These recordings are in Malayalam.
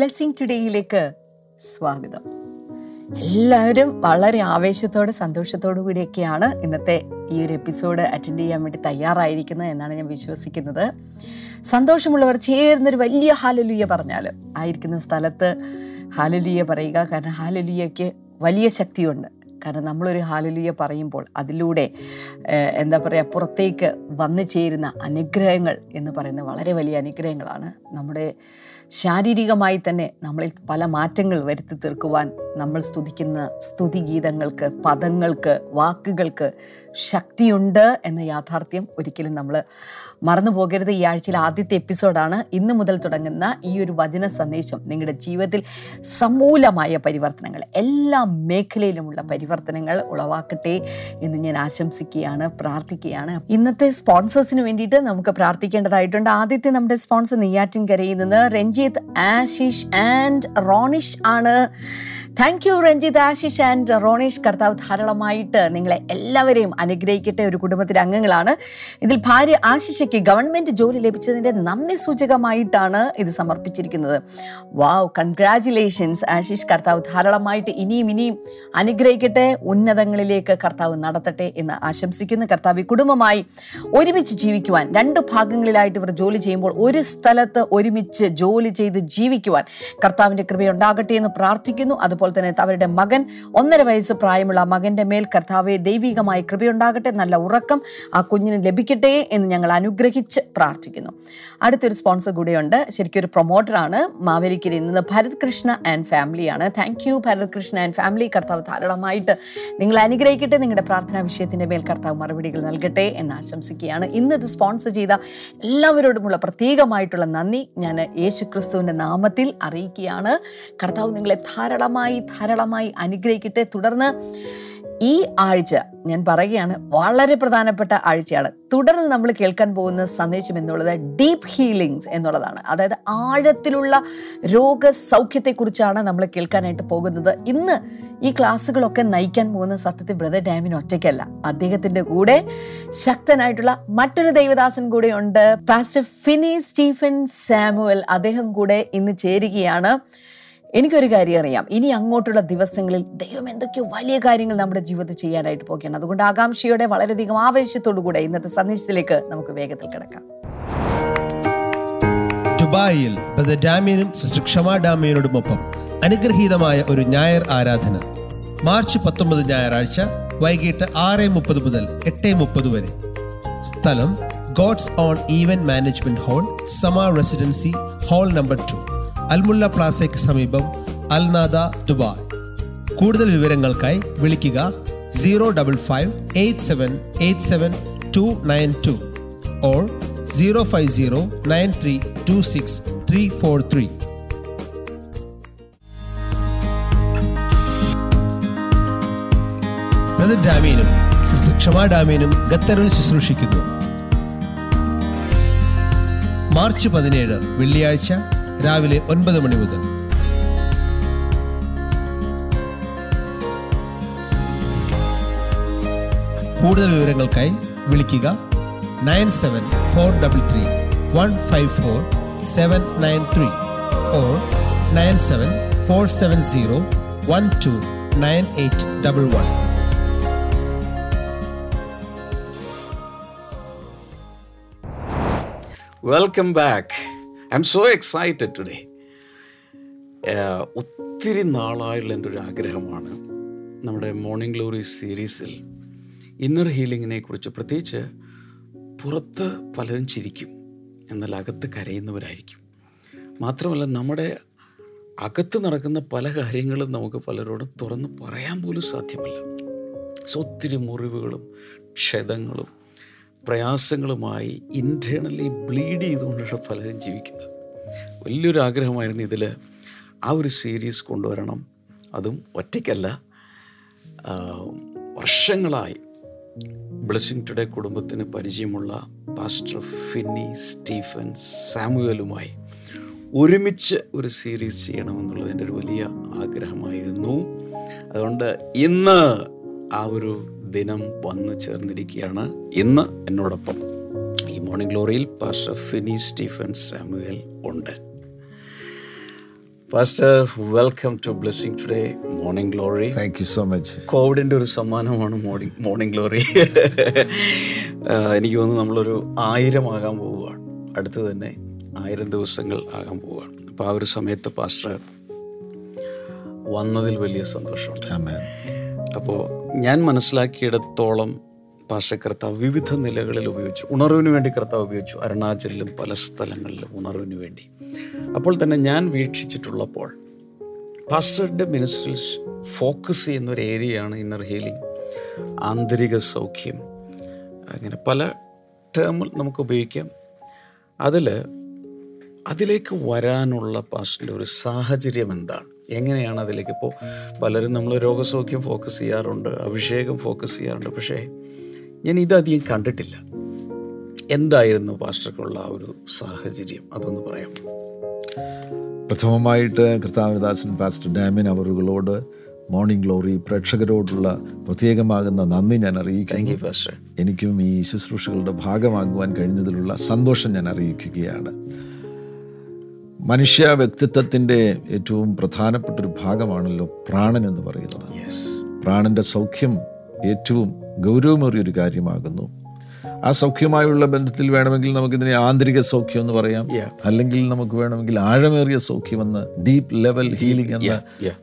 ബ്ലെസ്സിങ് ടുഡേയിലേക്ക് സ്വാഗതം. എല്ലാവരും വളരെ ആവേശത്തോടെ സന്തോഷത്തോടു കൂടിയൊക്കെയാണ് ഇന്നത്തെ ഈ ഒരു എപ്പിസോഡ് അറ്റൻഡ് ചെയ്യാൻ വേണ്ടി തയ്യാറായിരിക്കുന്നത് എന്നാണ് ഞാൻ വിശ്വസിക്കുന്നത്. സന്തോഷമുള്ളവർ ചേർന്നൊരു വലിയ ഹാലലുയ്യ പറഞ്ഞാൽ ആയിരിക്കുന്ന സ്ഥലത്ത് ഹാലലുയ്യ പറയുക. കാരണം ഹാലലുയ്യയ്ക്ക് വലിയ ശക്തിയുണ്ട്. കാരണം നമ്മളൊരു ഹാലലുയ്യ പറയുമ്പോൾ അതിലൂടെ എന്താ പറയുക പുറത്തേക്ക് വന്നു ചേരുന്ന അനുഗ്രഹങ്ങൾ എന്ന് പറയുന്നത് വളരെ വലിയ അനുഗ്രഹങ്ങളാണ്. നമ്മുടെ ശാരീരികമായി തന്നെ നമ്മളിൽ പല മാറ്റങ്ങൾ വരുത്തി തീർക്കുവാൻ നമ്മൾ സ്തുതിക്കുന്ന സ്തുതിഗീതങ്ങൾക്ക് പദങ്ങൾക്ക് വാക്കുകൾക്ക് ശക്തിയുണ്ട് എന്ന യാഥാർത്ഥ്യം ഒരിക്കലും നമ്മൾ മറന്നു പോകരുത് ഈ ആഴ്ചയിലെ ആദ്യത്തെ എപ്പിസോഡാണ്. ഇന്ന് മുതൽ തുടങ്ങുന്ന ഈ ഒരു വചന സന്ദേശം നിങ്ങളുടെ ജീവിതത്തിൽ സമൂലമായ പരിവർത്തനങ്ങൾ എല്ലാ മേഖലയിലുമുള്ള പരിവർത്തനങ്ങൾ ഉളവാക്കട്ടെ എന്ന് ഞാൻ ആശംസിക്കുകയാണ് പ്രാർത്ഥിക്കുകയാണ്. ഇന്നത്തെ സ്പോൺസേഴ്സിന് വേണ്ടിയിട്ട് നമുക്ക് പ്രാർത്ഥിക്കേണ്ടതായിട്ടുണ്ട്. ആദ്യത്തെ നമ്മുടെ സ്പോൺസർ നെയ്യാറ്റിൻകരയിൽ നിന്ന് രഞ്ജിത്ത് ആശിഷ് ആൻഡ് റോണിഷ് ആണ്. Thank you Ranjith Ashish and Ronesh കർത്താവ് ധാരാളമായിട്ട് നിങ്ങളെ എല്ലാവരെയും അനുഗ്രഹിക്കട്ടെ. ഒരു കുടുംബത്തിലെ അംഗങ്ങളാണ്. ഇതിൽ ഭാര്യ ആശിഷയ്ക്ക് ഗവൺമെന്റ് ജോലി ലഭിച്ചതിന്റെ നന്ദി സൂചകമായിട്ടാണ് ഇത് സമർപ്പിച്ചിരിക്കുന്നത്. Wow congratulations Ashish. കർത്താവ് ധാരാളമായിട്ട് ഇനിയും ഇനിയും അനുഗ്രഹിക്കട്ടെ. ഉന്നതങ്ങളിലേക്ക് കർത്താവ് നടത്തട്ടെ എന്ന് ആശംസിക്കുന്നു. കർത്താവ് ഈ കുടുംബമായി ഒരുമിച്ച് ജീവിക്കുവാൻ രണ്ട് ഭാഗങ്ങളിലായിട്ട് ഇവർ ജോലി ചെയ്യുമ്പോൾ ഒരു സ്ഥലത്ത് ഒരുമിച്ച് ജോലി ചെയ്ത് ജീവിക്കുവാൻ കർത്താവിന്റെ കൃപയുണ്ടാകട്ടെ എന്ന് പ്രാർത്ഥിക്കുന്നു. അതുപോലെ തന്നെ അവരുടെ മകൻ ഒന്നര വയസ്സ് പ്രായമുള്ള മകന്റെ മേൽ കർത്താവെ ദൈവികമായി കൃപയുണ്ടാകട്ടെ നല്ല ഉറക്കം ആ കുഞ്ഞിന് ലഭിക്കട്ടെ എന്ന് ഞങ്ങൾ അനുഗ്രഹിച്ച് പ്രാർത്ഥിക്കുന്നു. അടുത്തൊരു സ്പോൺസർ കൂടെയുണ്ട്. ശരിക്കും ഒരു പ്രൊമോട്ടറാണ് മാവേലിക്കരയിൽ നിന്ന് ഭരത് കൃഷ്ണ ആൻഡ് ഫാമിലിയാണ് thank you Bharath Krishna and family കർത്താവ് ധാരാളമായിട്ട് നിങ്ങൾ അനുഗ്രഹിക്കട്ടെ നിങ്ങളുടെ പ്രാർത്ഥനാ വിഷയത്തിന്റെ മേൽ കർത്താവ് മറുപടികൾ നൽകട്ടെ എന്ന് ആശംസിക്കുകയാണ്. ഇന്ന് ഇത് സ്പോൺസർ ചെയ്ത എല്ലാവരോടുമുള്ള പ്രത്യേകമായിട്ടുള്ള നന്ദി. ഞാൻ യേശു നാമത്തിൽ അറിയിക്കുകയാണ്. കർത്താവ് നിങ്ങളെ ധാരാളമായി ധാരാളമായി ധാരാളമായി അനുഗ്രഹിക്കട്ടെ. തുടർന്ന് ഈ ആഴ്ച ഞാൻ പറയുകയാണ് വളരെ പ്രധാനപ്പെട്ട ആഴ്ചയാണ്. തുടർന്ന് നമ്മൾ കേൾക്കാൻ പോകുന്ന സന്ദേശം എന്നുള്ളത് ഡീപ്പ് ഹീലിങ്സ് എന്നുള്ളതാണ്. അതായത് ആഴത്തിലുള്ള രോഗസൗഖ്യത്തെക്കുറിച്ചാണ് നമ്മൾ കേൾക്കാനായിട്ട് പോകുന്നത്. ഇന്ന് ഈ ക്ലാസ്സുകളൊക്കെ നയിക്കാൻ പോകുന്ന സത്യത്തിൽ ബ്രദർ ഡാമിന് ഒറ്റയ്ക്കല്ല. അദ്ദേഹത്തിന്റെ കൂടെ ശക്തനായിട്ടുള്ള മറ്റൊരു ദൈവദാസൻ കൂടെ ഉണ്ട് പാസ്റ്റർ ഫിനി സ്റ്റീഫൻ സാമുവൽ അദ്ദേഹം കൂടെ ഇന്ന് ചേരുകയാണ്. എനിക്കൊരു കാര്യം അറിയാം. ഇനി അങ്ങോട്ടുള്ള ദിവസങ്ങളിൽ ദൈവം എന്തൊക്കെയോ വലിയ കാര്യങ്ങൾ നമ്മുടെ ജീവിതത്തിൽ ചെയ്യാനായിട്ട് പോകുകയാണ് അതുകൊണ്ട് ആകാംക്ഷയോടെ വളരെയധികം ആവേശത്തോടു കൂടെ ഇന്നത്തെ സന്ദേശത്തിലേക്ക് നമുക്ക് വേഗത്തിൽ കിടക്കാം. ദുബായിൽ ഡാമിയനും സിസ്റ്റർ ക്ഷമ ഡാമിയനോടുമൊപ്പം അനുഗ്രഹീതമായ ഒരു ഞായർ ആരാധന. മാർച്ച് പത്തൊമ്പത് ഞായറാഴ്ച വൈകിട്ട് ആറ് മുപ്പത് മുതൽ എട്ട് മുപ്പത് വരെ. സ്ഥലം God's own event management hall Sama residency hall number two. Almulla പ്ലാസയ്ക്ക് സമീപം അൽനാദ ദുബായ്. കൂടുതൽ വിവരങ്ങൾക്കായി വിളിക്കുക zero double five eight seven eight seven two nine two or zero five zero nine three two six three four three. Brother ഡാമീനും sister Kshama ഡാമീനും ഖത്തറിൽ ശുശ്രൂഷിക്കുന്നു. മാർച്ച് പതിനേഴ് വെള്ളിയാഴ്ച രാവിലെ ഒൻപത് മണി മുതൽ. കൂടുതൽ വിവരങ്ങൾക്കായി വിളിക്കുക nine seven four double three one five four seven nine three or nine seven four seven zero one two nine eight double one. Welcome back I'm so excited today ഒത്തിരി നാളായുള്ള എന്റെ ഒരു ആഗ്രഹമാണ് നമ്മുടെ മോർണിംഗ് ഗ്ലോറി സീരീസിൽ ഇന്നർ ഹീലിങ്ങിനെ കുറിച്ച്. പ്രത്യേകിച്ച് പുറത്ത് പലരും ചിരിക്കും എന്നാൽ അകത്ത് കരയുന്നവരായിരിക്കും. മാത്രമല്ല നമ്മുടെ അകത്ത് നടക്കുന്ന പല കാര്യങ്ങളും നമുക്ക് പലരോടും തുറന്ന് പറയാൻ പോലും സാധ്യമല്ല. സോ ഒത്തിരി മുറിവുകളും ക്ഷതങ്ങളും പ്രയാസങ്ങളുമായി ഇന്റേർണലി ബ്ലീഡ് ചെയ്തുകൊണ്ടാണ് പലരും ജീവിക്കുന്നത്. വലിയൊരു ആഗ്രഹമായിരുന്നു ഇതിൽ ആ ഒരു സീരീസ് കൊണ്ടുവരണം. അതും ഒറ്റയ്ക്കല്ല. വർഷങ്ങളായി ബ്ലെസ്സിങ് ടുഡേ കുടുംബത്തിന് പരിചയമുള്ള പാസ്റ്റർ ഫിന്നി സ്റ്റീഫൻ സാമുവലുമായി ഒരുമിച്ച് ഒരു സീരീസ് ചെയ്യണമെന്നുള്ളത് എന്റെ ഒരു വലിയ ആഗ്രഹമായിരുന്നു. അതുകൊണ്ട് ഇന്ന് ആ ഒരു ദിനം വന്നു ചേർന്നിരിക്കുകയാണ് ഇന്ന് എന്നോടൊപ്പം ഈ മോർണിംഗ് ഗ്ലോറിയിൽ പാസ്റ്റർ ഫിനി സ്റ്റീഫൻ സാമുവൽ ഉണ്ട്. Pastor welcome to blessing today morning glory thank you so much കോവിഡിന്റെ ഒരു സമ്മാനമാണ് മോർണിംഗ് മോർണിംഗ് ഗ്ലോറി എനിക്ക് തോന്നുന്നു നമ്മളൊരു ആയിരം ആകാൻ പോവുകയാണ്. അടുത്ത് തന്നെ ആയിരം ദിവസങ്ങൾ ആകാൻ പോവുകയാണ്. അപ്പോൾ ആ ഒരു സമയത്ത് പാസ്റ്റർ വന്നതിൽ വലിയ സന്തോഷമുണ്ട്. അപ്പോൾ ഞാൻ മനസ്സിലാക്കിയിടത്തോളം പാസ്റ്റർ കർത്താവ് വിവിധ നിലകളിൽ ഉപയോഗിച്ചു. ഉണർവിന് വേണ്ടി കർത്താവ് ഉപയോഗിച്ചു. അരുണാചലിലും പല സ്ഥലങ്ങളിലും ഉണർവിന് വേണ്ടി. അപ്പോൾ തന്നെ ഞാൻ വീക്ഷിച്ചിട്ടുള്ളപ്പോൾ പാസ്റ്ററുടെ മിനിസ്ട്രിയിൽ ഫോക്കസ് ചെയ്യുന്ന ഒരു ഏരിയയാണ് ഇന്നർ ഹീലിംഗ്. ആന്തരിക സൗഖ്യം. അങ്ങനെ പല ടേമിൽ നമുക്ക് ഉപയോഗിക്കാം. അതിൽ അതിലേക്ക് വരാനുള്ള പാസ്റ്റിന്റെ ഒരു സാഹചര്യം എന്താണ്? എങ്ങനെയാണ് അതിലേക്ക് ഇപ്പോൾ പലരും നമ്മൾ രോഗസൗഖ്യം ഫോക്കസ് ചെയ്യാറുണ്ട് അഭിഷേകം ഫോക്കസ് ചെയ്യാറുണ്ട്. പക്ഷേ ഞാൻ ഇതധികം കണ്ടിട്ടില്ല. എന്തായിരുന്നു പാസ്റ്റർക്കുള്ള ആ ഒരു സാഹചര്യം? അതൊന്ന് പറയാം പ്രഥമമായിട്ട് കർത്താവദാസൻ പാസ്റ്റർ ഡാമിൻ അവറുകളോട് മോർണിംഗ് ഗ്ലോറി പ്രേക്ഷകരോടുള്ള പ്രത്യേകമാകുന്ന നന്ദി ഞാൻ അറിയിക്കുന്നു. എനിക്കും ഈ ശുശ്രൂഷകളുടെ ഭാഗമാകുവാൻ കഴിഞ്ഞതിലുള്ള സന്തോഷം ഞാൻ അറിയിക്കുകയാണ്. മനുഷ്യ വ്യക്തിത്വത്തിന്റെ ഏറ്റവും പ്രധാനപ്പെട്ട ഒരു ഭാഗമാണല്ലോ പ്രാണൻ എന്ന് പറയുന്നത്. പ്രാണന്റെ സൗഖ്യം ഏറ്റവും ഗൗരവമേറിയ ഒരു കാര്യമാകുന്നു. ആ സൗഖ്യമായുള്ള ബന്ധത്തിൽ വേണമെങ്കിൽ നമുക്കിതിനെ ആന്തരിക സൗഖ്യം എന്ന് പറയാം. അല്ലെങ്കിൽ നമുക്ക് വേണമെങ്കിൽ ആഴമേറിയ സൗഖ്യം എന്ന് ഡീപ് ലെവൽ ഹീലിംഗ് എന്ന്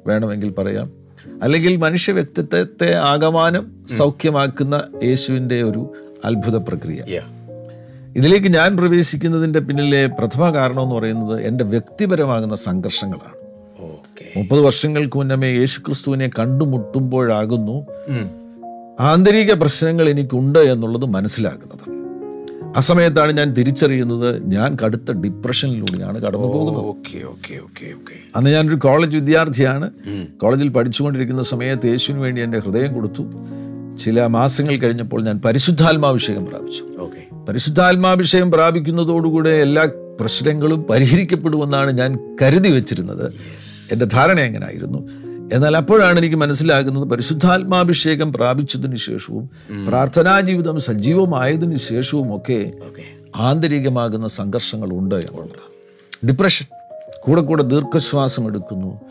വേണമെങ്കിൽ പറയാം. അല്ലെങ്കിൽ മനുഷ്യ വ്യക്തിത്വത്തെ ആകമാനം സൗഖ്യമാക്കുന്ന യേശുവിന്റെ ഒരു അത്ഭുത പ്രക്രിയ. ഇതിലേക്ക് ഞാൻ പ്രവേശിക്കുന്നതിന്റെ പിന്നിലെ പ്രഥമ കാരണം എന്ന് പറയുന്നത് എന്റെ വ്യക്തിപരമാകുന്ന സംഘർഷങ്ങളാണ്. മുപ്പത് വർഷങ്ങൾക്ക് മുന്നമേ യേശു ക്രിസ്തുവിനെ കണ്ടുമുട്ടുമ്പോഴാകുന്നു ആന്തരിക പ്രശ്നങ്ങൾ എനിക്കുണ്ട് എന്നുള്ളത് മനസ്സിലാക്കുന്നത് ആ സമയത്താണ് ഞാൻ തിരിച്ചറിയുന്നത് ഞാൻ കടുത്ത ഡിപ്രഷനിലൂടെയാണ് കടന്നു പോകുന്നത്. അന്ന് ഞാനൊരു കോളേജ് വിദ്യാർത്ഥിയാണ്. കോളേജിൽ പഠിച്ചുകൊണ്ടിരിക്കുന്ന സമയത്ത് യേശുവിന് വേണ്ടി എന്റെ ഹൃദയം കൊടുത്തു. ചില മാസങ്ങൾ കഴിഞ്ഞപ്പോൾ ഞാൻ പരിശുദ്ധാത്മാഭിഷേകം പ്രാപിച്ചു. ഓക്കെ. പരിശുദ്ധാത്മാഭിഷേകം പ്രാപിക്കുന്നതോടുകൂടെ എല്ലാ പ്രശ്നങ്ങളും പരിഹരിക്കപ്പെടുമെന്നാണ് ഞാൻ കരുതി വെച്ചിരുന്നത്. എന്റെ ധാരണ എങ്ങനായിരുന്നു? എന്നാൽ അപ്പോഴാണ് എനിക്ക് മനസ്സിലാകുന്നത് പരിശുദ്ധാത്മാഭിഷേകം പ്രാപിച്ചതിന് ശേഷവും പ്രാർത്ഥനാ ജീവിതം സജീവമായതിനു ശേഷവും ഒക്കെ ആന്തരികമാകുന്ന സംഘർഷങ്ങളുണ്ട് എന്നുള്ളത്. ഡിപ്രഷൻ കൂടെ കൂടെ ദീർഘശ്വാസം എടുക്കുന്നു.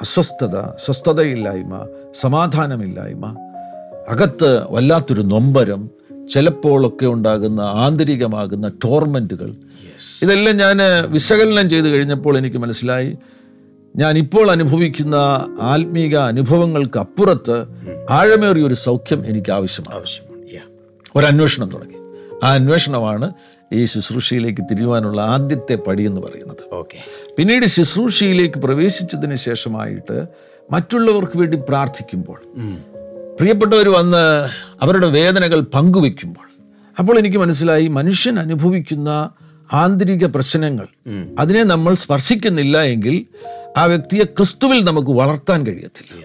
അസ്വസ്ഥത സ്വസ്ഥതയില്ലായ്മ സമാധാനമില്ലായ്മ അകത്ത് വല്ലാത്തൊരു നൊമ്പരം ചിലപ്പോഴൊക്കെ ഉണ്ടാകുന്ന ആന്തരികമാകുന്ന ടോർമെന്റുകൾ ഇതെല്ലാം ഞാൻ വിശകലനം ചെയ്ത് കഴിഞ്ഞപ്പോൾ എനിക്ക് മനസ്സിലായി. ഞാൻ ഇപ്പോൾ അനുഭവിക്കുന്ന ആത്മീക അനുഭവങ്ങൾക്ക് അപ്പുറത്ത് ആഴമേറിയ ഒരു സൗഖ്യം എനിക്ക് ആവശ്യമാണ്. ആവശ്യമാണ്. ഒരു അന്വേഷണം തുടങ്ങി. ആ അന്വേഷണമാണ് ഈ ശുശ്രൂഷയിലേക്ക് തിരിയുവാനുള്ള ആദ്യത്തെ പടി എന്ന് പറയുന്നത്. ഓക്കെ പിന്നീട് ശുശ്രൂഷയിലേക്ക് പ്രവേശിച്ചതിന് ശേഷമായിട്ട് മറ്റുള്ളവർക്ക് വേണ്ടി പ്രാർത്ഥിക്കുമ്പോൾ പ്രിയപ്പെട്ടവർ വന്ന് അവരുടെ വേദനകൾ പങ്കുവെക്കുമ്പോൾ അപ്പോൾ എനിക്ക് മനസ്സിലായി മനുഷ്യൻ അനുഭവിക്കുന്ന ആന്തരിക പ്രശ്നങ്ങൾ അതിനെ നമ്മൾ സ്പർശിക്കുന്നില്ല എങ്കിൽ ആ വ്യക്തിയെ ക്രിസ്തുവിൽ നമുക്ക് വളർത്താൻ കഴിയത്തില്ല.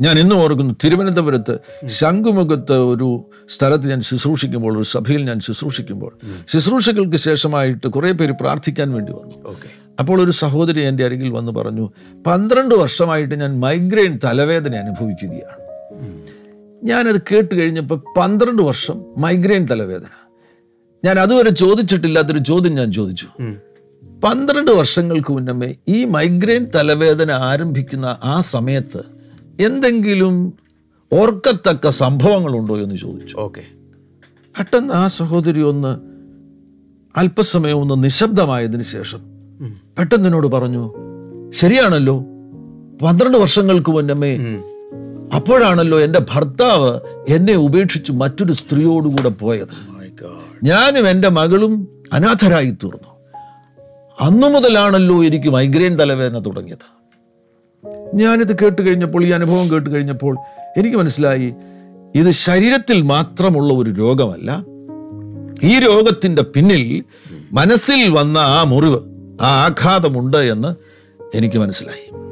ഞാൻ ഇന്നും ഓർക്കുന്നു തിരുവനന്തപുരത്ത് ശംഖുമുഖത്ത് ഒരു സ്ഥലത്ത് ഞാൻ ശുശ്രൂഷിക്കുമ്പോൾ ഒരു സഭയിൽ ഞാൻ ശുശ്രൂഷിക്കുമ്പോൾ ശുശ്രൂഷകൾക്ക് ശേഷമായിട്ട് കുറേ പേര് പ്രാർത്ഥിക്കാൻ വേണ്ടി വന്നു. ഓക്കെ അപ്പോൾ ഒരു സഹോദരി എന്റെ അരികിൽ വന്ന് പറഞ്ഞു പന്ത്രണ്ട് വർഷമായിട്ട് ഞാൻ മൈഗ്രെയിൻ തലവേദന അനുഭവിക്കുകയാണ്. ഞാനത് കേട്ട് കഴിഞ്ഞപ്പോൾ പന്ത്രണ്ട് വർഷം മൈഗ്രെയിൻ തലവേദന. ഞാൻ അതുവരെ ചോദിച്ചിട്ടില്ലാത്തൊരു ചോദ്യം ഞാൻ ചോദിച്ചു. പന്ത്രണ്ട് വർഷങ്ങൾക്ക് മുന്നമേ ഈ മൈഗ്രെയിൻ തലവേദന ആരംഭിക്കുന്ന ആ സമയത്ത് എന്തെങ്കിലും ഓർക്കത്തക്ക സംഭവങ്ങളുണ്ടോ എന്ന് ചോദിച്ചു. ഓക്കെ. പെട്ടെന്ന് ആ സഹോദരി ഒന്ന് അല്പസമയം ഒന്ന് നിശബ്ദമായതിനു ശേഷം പെട്ടെന്ന് എന്നോട് പറഞ്ഞു ശരിയാണല്ലോ. പന്ത്രണ്ട് വർഷങ്ങൾക്ക് മുന്നമേ അപ്പോഴാണല്ലോ എന്റെ ഭർത്താവ് എന്നെ ഉപേക്ഷിച്ച് മറ്റൊരു സ്ത്രീയോടുകൂടെ പോയത്. ഞാനും എന്റെ മകളും അനാഥരായി തീർന്നു. അന്നു മുതലാണല്ലോ എനിക്ക് മൈഗ്രെയിൻ തലവേദന തുടങ്ങിയത്. ഞാനിത് കേട്ട് കഴിഞ്ഞപ്പോൾ ഈ അനുഭവം കേട്ട് കഴിഞ്ഞപ്പോൾ എനിക്ക് മനസ്സിലായി ഇത് ശരീരത്തിൽ മാത്രമുള്ള ഒരു രോഗമല്ല. ഈ രോഗത്തിന്റെ പിന്നിൽ മനസ്സിൽ വന്ന ആ മുറിവ് ആ ആഘാതമുണ്ട് എന്ന് എനിക്ക് മനസ്സിലായി.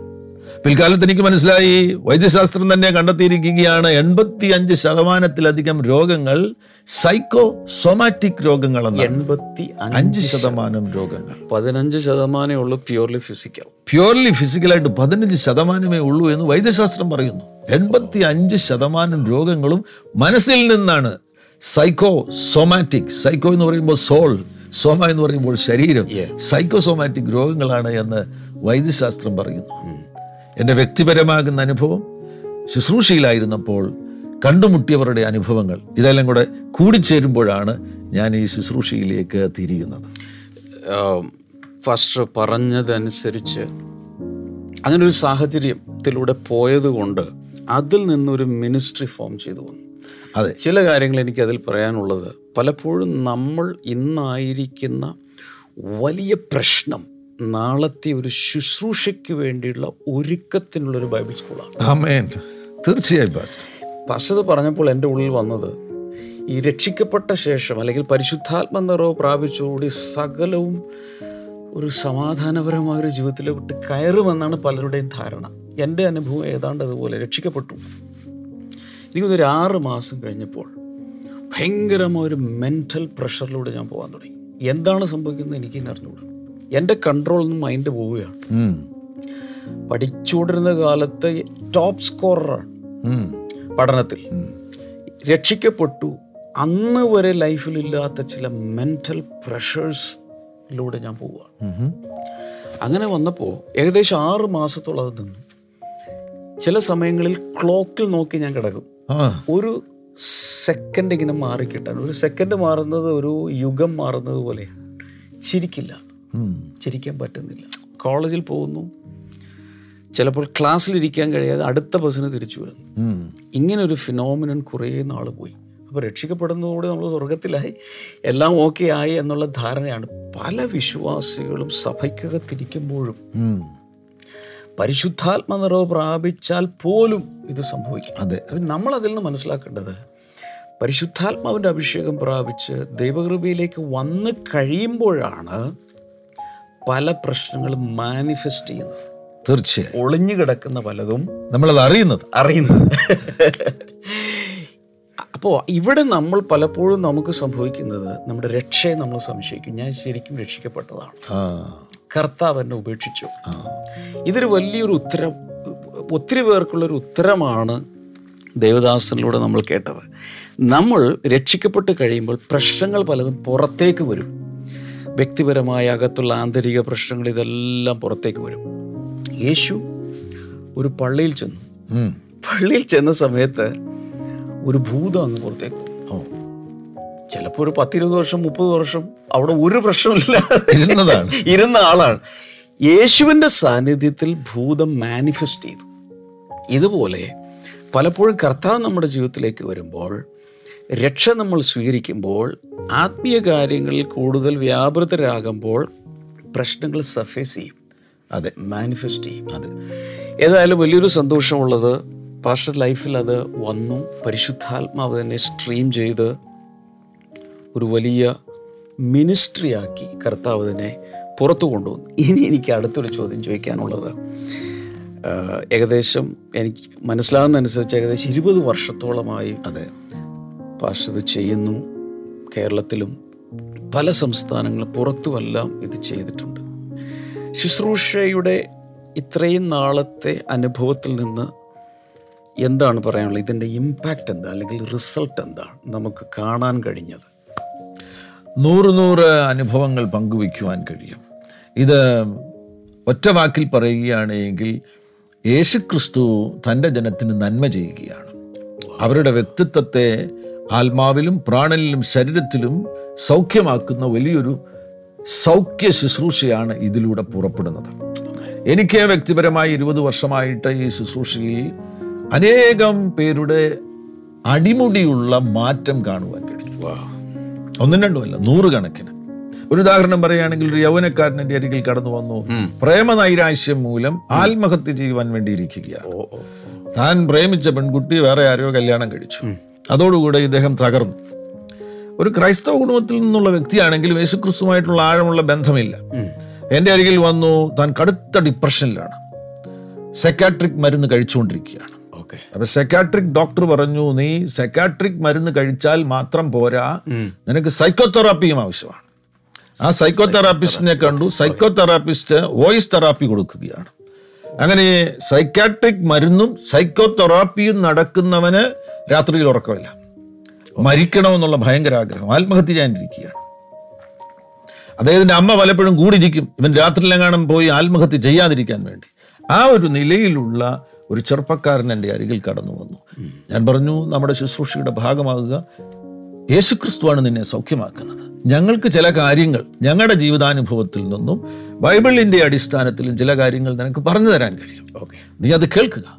പിൽക്കാലത്ത് എനിക്ക് മനസ്സിലായി. വൈദ്യശാസ്ത്രം തന്നെ കണ്ടെത്തിയിരിക്കുകയാണ്. എൺപത്തി അഞ്ച് ശതമാനത്തിലധികം രോഗങ്ങൾ സൈക്കോ സൊമാറ്റിക് രോഗങ്ങളാണ് എൺപത്തി അഞ്ച് ശതമാനം രോഗങ്ങൾ. പതിനഞ്ച് ശതമാനമേ ഉള്ളൂ പ്യൂർലി ഫിസിക്കൽ. പ്യൂർലി ഫിസിക്കലായിട്ട് പതിനഞ്ച് ശതമാനമേ ഉള്ളൂ എന്ന് വൈദ്യശാസ്ത്രം പറയുന്നു. എൺപത്തി അഞ്ച് ശതമാനം രോഗങ്ങളും മനസ്സിൽ നിന്നാണ്. സൈക്കോ സൊമാറ്റിക് സൈക്കോ എന്ന് പറയുമ്പോൾ സോൾ സോമ എന്ന് പറയുമ്പോൾ ശരീരം. സൈക്കോസോമാറ്റിക് രോഗങ്ങളാണ് എന്ന് വൈദ്യശാസ്ത്രം പറയുന്നു. എന്റെ വ്യക്തിപരമാകുന്ന അനുഭവം ശുശ്രൂഷയിലായിരുന്നപ്പോൾ കണ്ടുമുട്ടിയവരുടെ അനുഭവങ്ങൾ ഇതെല്ലാം കൂടെ കൂടിച്ചേരുമ്പോഴാണ് ഞാൻ ഈ ശുശ്രൂഷയിലേക്ക് തിരിയുന്നത്. ഫാസ്റ്റർ പറഞ്ഞതനുസരിച്ച് അങ്ങനെ ഒരു സാഹചര്യത്തിലൂടെ പോയതുകൊണ്ട് അതിൽ നിന്നൊരു മിനിസ്ട്രി ഫോം ചെയ്തു വന്നു. അതെ. ചില കാര്യങ്ങൾ എനിക്ക് അതിൽ പറയാനുള്ളത് പലപ്പോഴും നമ്മൾ ഇന്നായിരിക്കുന്ന വലിയ പ്രശ്നം നാളത്തെ ഒരു ശുശ്രൂഷയ്ക്ക് വേണ്ടിയുള്ള ഒരുക്കത്തിനുള്ളൊരു ബൈബിൾ സ്കൂളാണ്. തീർച്ചയായും പശത് പറഞ്ഞപ്പോൾ എന്റെ ഉള്ളിൽ വന്നത് ഈ രക്ഷിക്കപ്പെട്ട ശേഷം അല്ലെങ്കിൽ പരിശുദ്ധാത്മ നിറവ് പ്രാപിച്ചുകൂടി സകലവും ഒരു സമാധാനപരമായ ഒരു ജീവിതത്തിലോട്ട് കയറുമെന്നാണ് പലരുടെയും ധാരണ. എന്റെ അനുഭവം ഏതാണ്ട് അതുപോലെ രക്ഷിക്കപ്പെട്ടു. എനിക്കൊന്നൊരു ആറ് മാസം കഴിഞ്ഞപ്പോൾ ഭയങ്കരമായ ഒരു മെന്റൽ പ്രഷറിലൂടെ ഞാൻ പോകാൻ തുടങ്ങി. എന്താണ് സംഭവിക്കുന്നത് എനിക്ക് അറിഞ്ഞുകൂടാ. എന്റെ കൺട്രോളിൽ നിന്ന് മൈൻഡ് പോവുകയാണ്. പഠിച്ചുകൊണ്ടിരുന്ന കാലത്ത് ടോപ്പ് സ്കോററാണ് പഠനത്തിൽ രക്ഷിക്കപ്പെട്ടു. അന്ന് വരെ ലൈഫിൽ ഇല്ലാത്ത ചില മെന്റൽ പ്രഷേഴ്സിലൂടെ ഞാൻ പോവുകയാണ്. അങ്ങനെ വന്നപ്പോൾ ഏകദേശം ആറ് മാസത്തോളം അത് നിന്നു. ചില സമയങ്ങളിൽ ക്ലോക്കിൽ നോക്കി ഞാൻ കിടക്കും. ഒരു സെക്കൻഡ് ഇങ്ങനെ മാറിക്കിട്ടാൻ. ഒരു സെക്കൻഡ് മാറുന്നത് ഒരു യുഗം മാറുന്നത് പോലെയാണ്. ചിരിക്കില്ല. ചിരിക്കാൻ പറ്റുന്നില്ല. കോളേജിൽ പോകുന്നു. ചിലപ്പോൾ ക്ലാസ്സിലിരിക്കാൻ കഴിയാതെ അടുത്ത ബസ്സിന് തിരിച്ചു വരുന്നു. ഇങ്ങനെ ഒരു ഫിനോമിനൻ കുറേ നാൾ പോയി. അപ്പോൾ രക്ഷിക്കപ്പെടുന്നതോടെ നമ്മൾ സ്വർഗത്തിലായി എല്ലാം ഓക്കെ ആയി എന്നുള്ള ധാരണയാണ്. പല വിശ്വാസികളും സഭയ്ക്കകത്തിരിക്കുമ്പോഴും. പരിശുദ്ധാത്മ നിറവ് പ്രാപിച്ചാൽ പോലും ഇത് സംഭവിക്കും. അതെ. നമ്മൾ അതിൽ നിന്ന് മനസ്സിലാക്കേണ്ടത് പരിശുദ്ധാത്മാവിന്റെ അഭിഷേകം പ്രാപിച്ച് ദൈവകൃപയിലേക്ക് വന്ന് കഴിയുമ്പോഴാണ് പല പ്രശ്നങ്ങളും മാനിഫെസ്റ്റ് ചെയ്യുന്നത് തീർച്ചയായും. ഒളിഞ്ഞു കിടക്കുന്ന പലതും നമ്മളത് അറിയുന്നത്. അറിയുന്നത്. അപ്പോൾ ഇവിടെ നമ്മൾ പലപ്പോഴും നമുക്ക് സംഭവിക്കുന്നത് നമ്മുടെ രക്ഷയെ നമ്മൾ സംശയിക്കും. ഞാൻ ശരിക്കും രക്ഷിക്കപ്പെട്ടതാണ്. കർത്താവ് എന്നെ ഉപേക്ഷിച്ചു. ഇതൊരു വലിയൊരു ഉത്തരം ഒത്തിരി പേർക്കുള്ളൊരു ഉത്തരമാണ് ദേവദാസനിലൂടെ നമ്മൾ കേട്ടത്. നമ്മൾ രക്ഷിക്കപ്പെട്ട് കഴിയുമ്പോൾ പ്രശ്നങ്ങൾ പലതും പുറത്തേക്ക് വരും. വ്യക്തിപരമായ അകത്തുള്ള ആന്തരിക പ്രശ്നങ്ങൾ ഇതെല്ലാം പുറത്തേക്ക് വരും. യേശു ഒരു പള്ളിയിൽ ചെന്നു. പള്ളിയിൽ ചെന്ന സമയത്ത് ഒരു ഭൂതം അങ്ങ് പുറത്തേക്ക് ചിലപ്പോൾ ഒരു പത്തിരുപത് വർഷം മുപ്പത് വർഷം അവിടെ ഒരു പ്രശ്നമില്ല. ഇരുന്ന ആളാണ്. യേശുവിന്റെ സാന്നിധ്യത്തിൽ ഭൂതം മാനിഫെസ്റ്റ് ചെയ്തു. ഇതുപോലെ പലപ്പോഴും കർത്താവ് നമ്മുടെ ജീവിതത്തിലേക്ക് വരുമ്പോൾ രക്ഷ നമ്മൾ സ്വീകരിക്കുമ്പോൾ ആത്മീയ കാര്യങ്ങളിൽ കൂടുതൽ വ്യാപൃതരാകുമ്പോൾ പ്രശ്നങ്ങൾ സഫേസ് ചെയ്യും. അതെ മാനിഫെസ്റ്റ് ചെയ്യും. അത്. ഏതായാലും വലിയൊരു സന്തോഷമുള്ളത് പാസ്റ്റർ ലൈഫിൽ അത് വന്നു. പരിശുദ്ധാത്മാവ് തന്നെ സ്ട്രീം ചെയ്ത് ഒരു വലിയ മിനിസ്ട്രിയാക്കി കർത്താവ് തന്നെ പുറത്തു കൊണ്ടുവന്നു. ഇനി എനിക്ക് അടുത്തൊരു ചോദ്യം ചോദിക്കാനുള്ളത്. ഏകദേശം എനിക്ക് മനസ്സിലാകുന്നതനുസരിച്ച് ഏകദേശം ഇരുപത് വർഷത്തോളമായി അതെ ഇത് ചെയ്യുന്നു. കേരളത്തിലും പല സംസ്ഥാനങ്ങളും പുറത്തുമെല്ലാം ഇത് ചെയ്തിട്ടുണ്ട്. ശുശ്രൂഷയുടെ ഇത്രയും നാളത്തെ അനുഭവത്തിൽ നിന്ന് എന്താണ് പറയാനുള്ളത്? ഇതിന്റെ ഇമ്പാക്റ്റ് എന്താ? അല്ലെങ്കിൽ റിസൾട്ട് എന്താണ് നമുക്ക് കാണാൻ കഴിഞ്ഞത്. നൂറ് നൂറ് അനുഭവങ്ങൾ പങ്കുവയ്ക്കുവാൻ കഴിയും. ഇത് ഒറ്റ വാക്കിൽ പറയുകയാണെങ്കിൽ യേശുക്രിസ്തു തന്റെ ജനത്തിന് നന്മ ചെയ്യുകയാണ്. അവരുടെ വ്യക്തിത്വത്തെ ആത്മാവിലും പ്രാണനിലും ശരീരത്തിലും സൗഖ്യമാക്കുന്ന വലിയൊരു സൗഖ്യ ശുശ്രൂഷയാണ് ഇതിലൂടെ പുറപ്പെടുന്നത്. എനിക്ക് വ്യക്തിപരമായി ഇരുപത് വർഷമായിട്ട് ഈ ശുശ്രൂഷയിൽ അനേകം പേരുടെ അടിമുടിയുള്ള മാറ്റം കാണുവാൻ കഴിയും ഒന്നും രണ്ടുമല്ല നൂറുകണക്കിന്. ഒരു ഉദാഹരണം പറയുകയാണെങ്കിൽ ഒരു യൗവനക്കാരൻ എന്റെ അരികിൽ കടന്നു വന്നു. പ്രേമനൈരാശ്യം മൂലം ആത്മഹത്യ ചെയ്യുവാൻ വേണ്ടി ഇരിക്കുകയാണ്. ഓ ഓ. താൻ പ്രേമിച്ച പെൺകുട്ടി വേറെ ആരോ കല്യാണം കഴിച്ചു. അതോടുകൂടെ ഇദ്ദേഹം തകർന്നു. ഒരു ക്രൈസ്തവ കുടുംബത്തിൽ നിന്നുള്ള വ്യക്തിയാണെങ്കിലും യേശുക്രിസ്തുമായിട്ടുള്ള ആഴമുള്ള ബന്ധമില്ല. എന്റെ അരികിൽ വന്നു താൻ കടുത്ത ഡിപ്രഷനിലാണ്. സെക്കാട്രിക് മരുന്ന് കഴിച്ചുകൊണ്ടിരിക്കുകയാണ്. ഓക്കെ. അപ്പൊ സെക്കാട്രിക് ഡോക്ടർ പറഞ്ഞു നീ സെക്കാട്രിക് മരുന്ന് കഴിച്ചാൽ മാത്രം പോരാ. നിനക്ക് സൈക്കോതെറാപ്പിയും ആവശ്യമാണ്. ആ സൈക്കോതെറാപ്പിസ്റ്റിനെ കണ്ടു. സൈക്കോതെറാപ്പിസ്റ്റ് വോയിസ് തെറാപ്പി കൊടുക്കുകയാണ്. അങ്ങനെ സൈക്കാട്രിക് മരുന്നും സൈക്കോതെറാപ്പിയും നടക്കുന്നവന് രാത്രിയിൽ ഉറക്കമില്ല. മരിക്കണമെന്നുള്ള ഭയങ്കര ആഗ്രഹം ആത്മഹത്യ ചെയ്യാനിരിക്കുകയാണ്. അദ്ദേഹത്തിന്റെ അമ്മ പലപ്പോഴും കൂടിയിരിക്കും. ഇവൻ രാത്രിയിലെങ്ങാനും പോയി ആത്മഹത്യ ചെയ്യാതിരിക്കാൻ വേണ്ടി. ആ ഒരു നിലയിലുള്ള ഒരു ചെറുപ്പക്കാരൻ എന്റെ അരികിൽ കടന്നു വന്നു. ഞാൻ പറഞ്ഞു നമ്മുടെ ശുശ്രൂഷയുടെ ഭാഗമാകുക. യേശുക്രിസ്തുവാണ് നിന്നെ സൗഖ്യമാക്കുന്നത്. ഞങ്ങൾക്ക് ചില കാര്യങ്ങൾ ഞങ്ങളുടെ ജീവിതാനുഭവത്തിൽ നിന്നും ബൈബിളിന്റെ അടിസ്ഥാനത്തിലും ചില കാര്യങ്ങൾ നിനക്ക് പറഞ്ഞു തരാൻ കഴിയും. ഓക്കെ. നീ അത് കേൾക്കുക.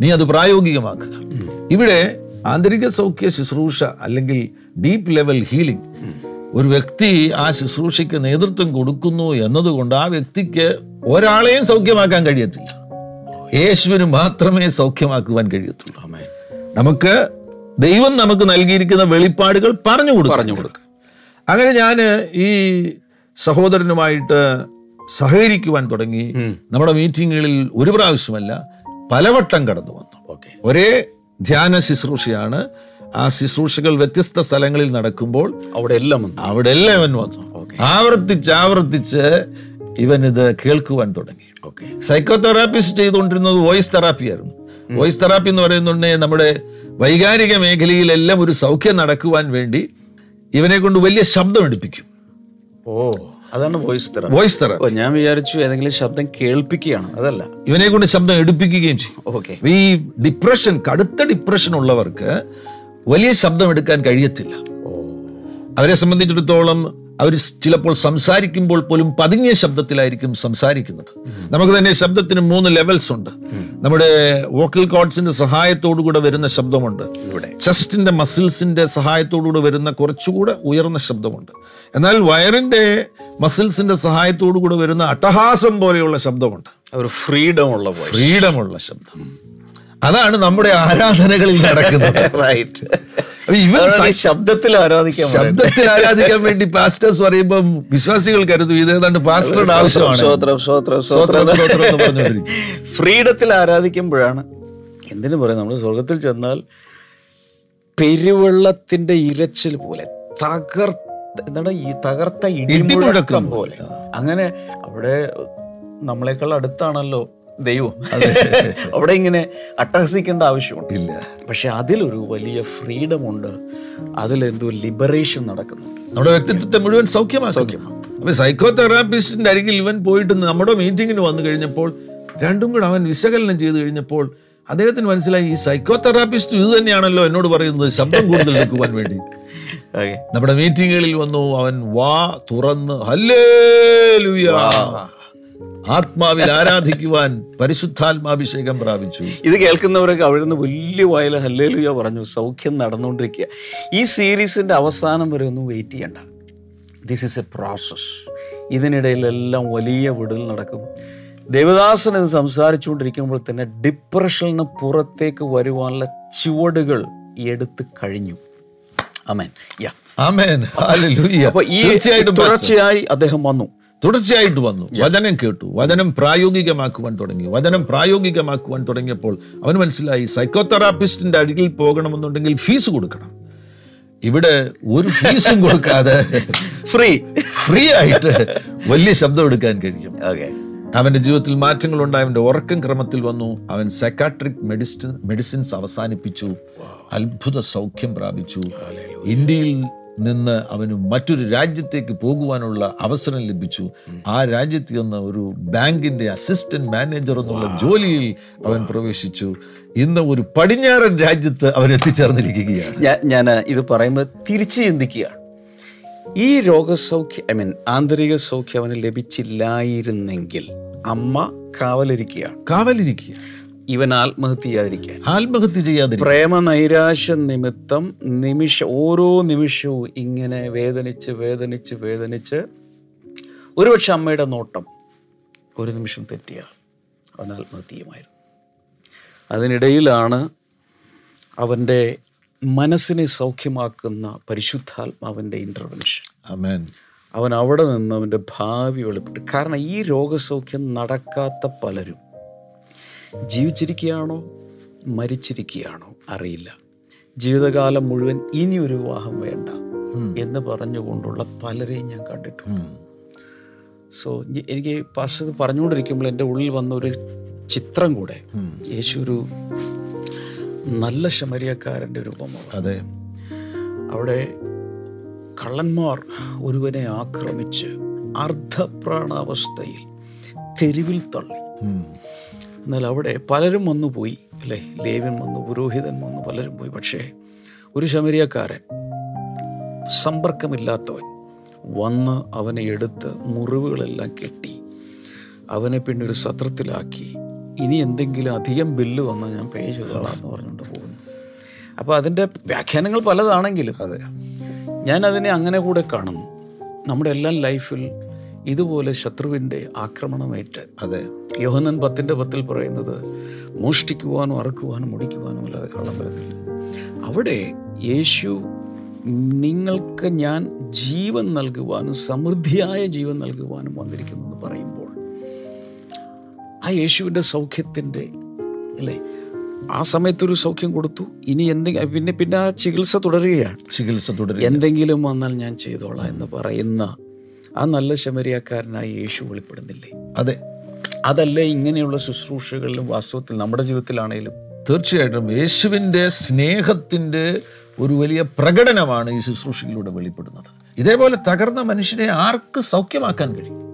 നീ അത് പ്രായോഗികമാക്കുക. ഇവിടെ ആന്തരിക സൗഖ്യ ശുശ്രൂഷ അല്ലെങ്കിൽ ഡീപ്പ് ലെവൽ ഹീലിംഗ്. ഒരു വ്യക്തി ആ ശുശ്രൂഷയ്ക്ക് നേതൃത്വം കൊടുക്കുന്നു എന്നതുകൊണ്ട് ആ വ്യക്തിക്ക് ഒരാളെയും സൗഖ്യമാക്കാൻ കഴിയത്തില്ല. യേശുവിന് മാത്രമേ സൗഖ്യമാക്കുവാൻ കഴിയത്തുള്ളൂ. നമുക്ക് ദൈവം നമുക്ക് നൽകിയിരിക്കുന്ന വെളിപ്പാടുകൾ പറഞ്ഞു കൊടുക്കും. പറഞ്ഞു കൊടുക്കും. അങ്ങനെ ഞാൻ ഈ സഹോദരനുമായിട്ട് സഹകരിക്കുവാൻ തുടങ്ങി. നമ്മുടെ മീറ്റിങ്ങുകളിൽ ഒരു പ്രാവശ്യമല്ല പലവട്ടം കടന്നു വന്നു. ഓക്കെ. ഒരേ ധ്യാന ശുശ്രൂഷയാണ്. ആ ശുശ്രൂഷകൾ വ്യത്യസ്ത സ്ഥലങ്ങളിൽ നടക്കുമ്പോൾ അവിടെ എല്ലാം അവിടെ എല്ലാം ഇവൻ വന്നു. ആവർത്തിച്ച് ആവർത്തിച്ച് ഇവൻ ഇത് കേൾക്കുവാൻ തുടങ്ങി. സൈക്കോ തെറാപ്പിസ്റ്റ് ചെയ്തുകൊണ്ടിരുന്നത് വോയിസ് തെറാപ്പി ആയിരുന്നു. വോയിസ് തെറാപ്പി എന്ന് പറയുന്നുണ്ടെങ്കിൽ നമ്മുടെ വൈകാരിക മേഖലയിലെല്ലാം ഒരു സൗഖ്യം നടക്കുവാൻ വേണ്ടി ഇവനെ കൊണ്ട് വലിയ ശബ്ദം എടുപ്പിക്കും. ഓ. അതാണ് വോയിസ് തെറ വോയിസ് തെറ ഓ ഞാൻ വിചാരിച്ചു ഏതെങ്കിലും ശബ്ദം കേൾപ്പിക്കുകയാണ്. അതല്ല. ഇവനെ കൊണ്ട് ശബ്ദം എടുപ്പിക്കുകയും ചെയ്യും. ഓക്കെ. ഈ ഡിപ്രഷൻ കടുത്ത ഡിപ്രഷൻ ഉള്ളവർക്ക് വലിയ ശബ്ദം എടുക്കാൻ കഴിയത്തില്ല. അവരെ സംബന്ധിച്ചിടത്തോളം അവർ ചിലപ്പോൾ സംസാരിക്കുമ്പോൾ പോലും പതുങ്ങിയ ശബ്ദത്തിലായിരിക്കും സംസാരിക്കുന്നത്. നമുക്ക് തന്നെ ശബ്ദത്തിന് മൂന്ന് ലെവൽസ് ഉണ്ട്. നമ്മുടെ വോക്കൽ കോഡ്സിന്റെ സഹായത്തോടുകൂടെ വരുന്ന ശബ്ദമുണ്ട്. ഇവിടെ. ചെസ്റ്റിന്റെ മസിൽസിന്റെ സഹായത്തോടുകൂടെ വരുന്ന കുറച്ചുകൂടെ ഉയർന്ന ശബ്ദമുണ്ട്. എന്നാൽ വയറിന്റെ മസിൽസിന്റെ സഹായത്തോടുകൂടെ വരുന്ന അട്ടഹാസം പോലെയുള്ള ശബ്ദമുണ്ട്. ഒരു ഫ്രീഡം ഉള്ള ഫ്രീഡം ഫ്രീഡമുള്ള ശബ്ദം. അതാണ് നമ്മുടെ ആരാധനകളിൽ നടക്കുന്നത്. റൈറ്റ് ശബ്ദത്തിൽ ആരാധിക്കാൻ ശബ്ദത്തിൽ ആരാധിക്കാൻ വേണ്ടി പാസ്റ്റേഴ്സ് പറയുമ്പോൾ വിശ്വാസികൾ കരുതും ഇത് ഏതാണ്ട് പാസ്റ്ററുടെ ആവശ്യമാണ്. ഫ്രീഡത്തിൽ ആരാധിക്കുമ്പോഴാണ് എന്തിനു പറയാം? നമ്മൾ സ്വർഗത്തിൽ ചെന്നാൽ പെരുവെള്ളത്തിന്റെ ഇരച്ചിൽ പോലെ തകർത്ത എന്താണ് ഈ തകർത്ത ഇടിമുഴക്കം പോലെ. അങ്ങനെ അവിടെ നമ്മളെക്കാൾ അടുത്താണല്ലോ ദൈവം. അവിടെ ഇങ്ങനെ അട്ടഹസിക്കേണ്ട ആവശ്യമുണ്ട്. ഇല്ല. പക്ഷെ അതിലൊരു വലിയ ഫ്രീഡം ഉണ്ട് അതിലെന്തോ ലിബറേഷൻ നടക്കുന്നുണ്ട്. നമ്മുടെ വ്യക്തിത്വത്തെ മുഴുവൻ സൗഖ്യമാണ് സൗഖ്യമാണ് അപ്പൊ സൈക്കോ തെറാപ്പിസ്റ്റിന്റെ അരികിൽ ഇവൻ പോയിട്ട് നമ്മുടെ മീറ്റിങ്ങിന് വന്നു കഴിഞ്ഞപ്പോൾ രണ്ടും കൂടെ അവൻ വിശകലനം ചെയ്തു കഴിഞ്ഞപ്പോൾ അദ്ദേഹത്തിന് മനസ്സിലായി ഈ സൈക്കോ തെറാപ്പിസ്റ്റ് ഇത് തന്നെയാണല്ലോ എന്നോട് പറയുന്നത്. ശബ്ദം കൂടുതൽ എടുക്കുവാൻ വേണ്ടി. നമ്മുടെ മീറ്റിങ്ങുകളിൽ വന്നു അവൻ വാ തുറന്ന് ഹല്ലേലൂയ. ആത്മാവിൽ ആരാധിക്കുവാൻ പരിശുദ്ധാത്മാഭിഷേകം പ്രാപിച്ചു. ഇത് കേൾക്കുന്നവരൊക്കെ അവിടെ നിന്ന് വലിയ വായല ഹല്ലേലുയ പറഞ്ഞു സൗഖ്യം നടന്നുകൊണ്ടിരിക്കുക. ഈ സീരീസിന്റെ അവസാനം വരെ ഒന്നും വെയിറ്റ് ചെയ്യണ്ട. ദിസ് ഈസ് എ പ്രോസസ് ഇതിനിടയിലെല്ലാം വലിയ വിടൽ നടക്കും. ദേവദാസൻ ഇത് സംസാരിച്ചുകൊണ്ടിരിക്കുമ്പോൾ തന്നെ ഡിപ്രഷനിൽ നിന്ന് പുറത്തേക്ക് വരുവാനുള്ള ചുവടുകൾ എടുത്തു കഴിഞ്ഞു. അമേൻ യാ അമേൻ ഹല്ലേലൂയ അപ്പൊ ഈ തുടർച്ചയായി അദ്ദേഹം വന്നു. തുടർച്ചയായിട്ട് വന്നു. വചനം കേട്ടു. വചനം പ്രായോഗികമാക്കുവാൻ തുടങ്ങി. വചനം പ്രായോഗികമാക്കുവാൻ തുടങ്ങിയപ്പോൾ അവന് മനസ്സിലായി സൈക്കോതെറാപ്പിസ്റ്റിന്റെ അടിയിൽ അരികിൽ പോകണമെന്നുണ്ടെങ്കിൽ ഫീസ് കൊടുക്കണം. ഇവിടെ ഒരു ഫീസും കൊടുക്കാതെ ഫ്രീ ഫ്രീ ആയിട്ട് വലിയ ശബ്ദം എടുക്കാൻ കഴിയും. അവന്റെ ജീവിതത്തിൽ മാറ്റങ്ങൾ ഉണ്ടായി അവന്റെ ഉറക്കം ക്രമത്തിൽ വന്നു. അവൻ സൈക്കാട്രിക് മെഡിസിൻ മെഡിസിൻസ് അവസാനിപ്പിച്ചു. അത്ഭുത സൗഖ്യം പ്രാപിച്ചു. ഇന്ത്യയിൽ നിന്ന് അവന് മറ്റൊരു രാജ്യത്തേക്ക് പോകുവാനുള്ള അവസരം ലഭിച്ചു. ആ രാജ്യത്ത് നിന്ന് ഒരു ബാങ്കിന്റെ അസിസ്റ്റന്റ് മാനേജർ എന്നുള്ള ജോലിയിൽ അവൻ പ്രവേശിച്ചു. ഇന്ന് ഒരു പടിഞ്ഞാറൻ രാജ്യത്ത് അവൻ എത്തിച്ചേർന്നിരിക്കുകയാണ്. ഞാൻ ഇത് പറയുമ്പോൾ തിരിച്ചു ചിന്തിക്കുകയാണ്. ഈ രോഗസൗഖ്യം ഐ മീൻ ആന്തരിക സൗഖ്യം അവന് ലഭിച്ചില്ലായിരുന്നെങ്കിൽ അമ്മ കാവലിരിക്കുകയാണ്. കാവലിരിക്കുക ഇവൻ ആത്മഹത്യ ചെയ്യാതിരിക്കാൻ. ആത്മഹത്യ ചെയ്യാതിരിക്കാൻ. പ്രേമ നൈരാശ നിമിത്തം നിമിഷ ഓരോ നിമിഷവും ഇങ്ങനെ വേദനിച്ച് വേദനിച്ച് വേദനിച്ച് ഒരുപക്ഷെ അമ്മയുടെ നോട്ടം ഒരു നിമിഷം തെറ്റിയാൽ അവൻ ആത്മഹത്യയുമായിരുന്നു. അതിനിടയിലാണ് അവന്റെ മനസ്സിനെ സൗഖ്യമാക്കുന്ന പരിശുദ്ധാത്മാവിന്റെ ഇന്റർവെൻഷൻ അമേൻ അവൻ അവിടെ നിന്ന് അവന്റെ ഭാവി വെളിപ്പെട്ടു. കാരണം ഈ രോഗസൗഖ്യം നടക്കാത്ത പലരും ജീവിച്ചിരിക്കുകയാണോ? മരിച്ചിരിക്കുകയാണോ? അറിയില്ല. ജീവിതകാലം മുഴുവൻ ഇനി ഒരു വിവാഹം വേണ്ട എന്ന് പറഞ്ഞുകൊണ്ടുള്ള പലരെയും ഞാൻ കണ്ടിട്ടുണ്ട്. സോ എനിക്ക് പാസ്റ്റർ പറഞ്ഞുകൊണ്ടിരിക്കുമ്പോൾ എന്റെ ഉള്ളിൽ വന്ന ഒരു ചിത്രം കൂടെ. യേശു ഒരു നല്ല ശമരിയക്കാരന്റെ രൂപമാണ് അതെ. അവിടെ കള്ളന്മാർ ഒരുവനെ ആക്രമിച്ച് അർദ്ധപ്രാണാവസ്ഥയിൽ തെരുവിൽ തള്ളി. എന്നാൽ അവിടെ പലരും വന്നു പോയി അല്ലേ? ലേവ്യൻ വന്നു പുരോഹിതൻ വന്നു പലരും പോയി. പക്ഷേ ഒരു ശമരിയക്കാരൻ സമ്പർക്കമില്ലാത്തവൻ വന്ന് അവനെ എടുത്ത് മുറിവുകളെല്ലാം കെട്ടി അവനെ പിന്നെ ഒരു സത്രത്തിലാക്കി. ഇനി എന്തെങ്കിലും അധികം ബില്ല് വന്നാൽ ഞാൻ പേ ചെയ്തോളാം എന്ന് പറഞ്ഞുകൊണ്ട് പോകുന്നു. അപ്പോൾ അതിന്റെ വ്യാഖ്യാനങ്ങൾ പലതാണെങ്കിലും അതെ. ഞാൻ അതിനെ അങ്ങനെ കൂടെ കാണുന്നു. നമ്മുടെ എല്ലാം ലൈഫിൽ ഇതുപോലെ ശത്രുവിന്റെ ആക്രമണമേറ്റ് അതെ. യോഹനൻ പത്തിന്റെ പത്തിൽ പറയുന്നത് മോഷ്ടിക്കുവാനും അറക്കുവാനും മുടിക്കുവാനും അല്ലാതെ കള്ളം വരുന്നില്ല അവിടെ യേശു നിങ്ങൾക്ക് ഞാൻ ജീവൻ നൽകുവാനും സമൃദ്ധിയായ ജീവൻ നൽകുവാനും വന്നിരിക്കുന്നു എന്ന് പറയുമ്പോൾ ആ യേശുവിന്റെ സൗഖ്യത്തിന്റെ അല്ലേ? ആ സമയത്തൊരു സൗഖ്യം കൊടുത്തു. ഇനി എന്തെങ്കിലും പിന്നെ പിന്നെ ആ ചികിത്സ തുടരുകയാണ്. ചികിത്സ തുടരുക എന്തെങ്കിലും വന്നാൽ ഞാൻ ചെയ്തോളാം എന്ന് പറയുന്ന ആ നല്ല ശമരിയാക്കാരനായി യേശു വെളിപ്പെടുന്നില്ലേ? അതെ. അതല്ലേ ഇങ്ങനെയുള്ള ശുശ്രൂഷകളിലും വാസ്തവത്തിൽ നമ്മുടെ ജീവിതത്തിലാണേലും തീർച്ചയായിട്ടും യേശുവിന്റെ സ്നേഹത്തിന്റെ ഒരു വലിയ പ്രകടനമാണ് ഈ ശുശ്രൂഷയിലൂടെ വെളിപ്പെടുന്നത്. ഇതേപോലെ തകർന്ന മനുഷ്യനെ ആർക്ക് സൗഖ്യമാക്കാൻ കഴിയും?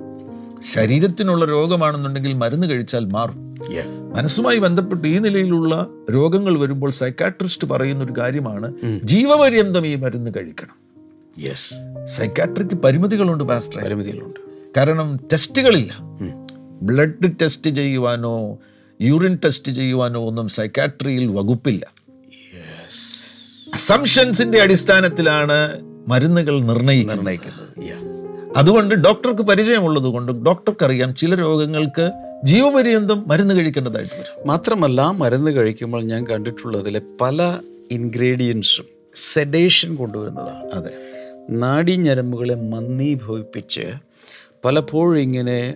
ശരീരത്തിനുള്ള രോഗമാണെന്നുണ്ടെങ്കിൽ മരുന്ന് കഴിച്ചാൽ മാറും. മനസ്സുമായി ബന്ധപ്പെട്ട് ഈ നിലയിലുള്ള രോഗങ്ങൾ വരുമ്പോൾ സൈക്കാട്രിസ്റ്റ് പറയുന്ന ഒരു കാര്യമാണ് ജീവപര്യന്തം ഈ മരുന്ന് കഴിക്കണം. യെസ് സൈക്കാട്രിക്ക് പരിമിതികളുണ്ട് പാസ്റ്റർ പരിമിതികളുണ്ട്. കാരണം ടെസ്റ്റുകളില്ല ബ്ലഡ് ടെസ്റ്റ് ചെയ്യുവാനോ യൂറിൻ ടെസ്റ്റ് ചെയ്യുവാനോ ഒന്നും സൈക്കാട്രിയിൽ വകുപ്പില്ല. അസംഷൻസിന്റെ അടിസ്ഥാനത്തിലാണ് മരുന്നുകൾ നിർണയിക്കുന്നത് അതുകൊണ്ട് ഡോക്ടർക്ക് പരിചയമുള്ളത് കൊണ്ട് ഡോക്ടർക്ക് അറിയാം ചില രോഗങ്ങൾക്ക് ജീവപര്യന്തം മരുന്ന് കഴിക്കേണ്ടതായിട്ട് വരും. മാത്രമല്ല മരുന്ന് കഴിക്കുമ്പോൾ ഞാൻ കണ്ടിട്ടുള്ളതിലെ പല ഇൻഗ്രീഡിയൻസും സെഡേഷൻ കൊണ്ടുവരുന്നതാണ്. അതെ. നാഡീഞരമ്പുകളെ മന്ദീഭവിപ്പിച്ച് പലപ്പോഴും ഇങ്ങനെ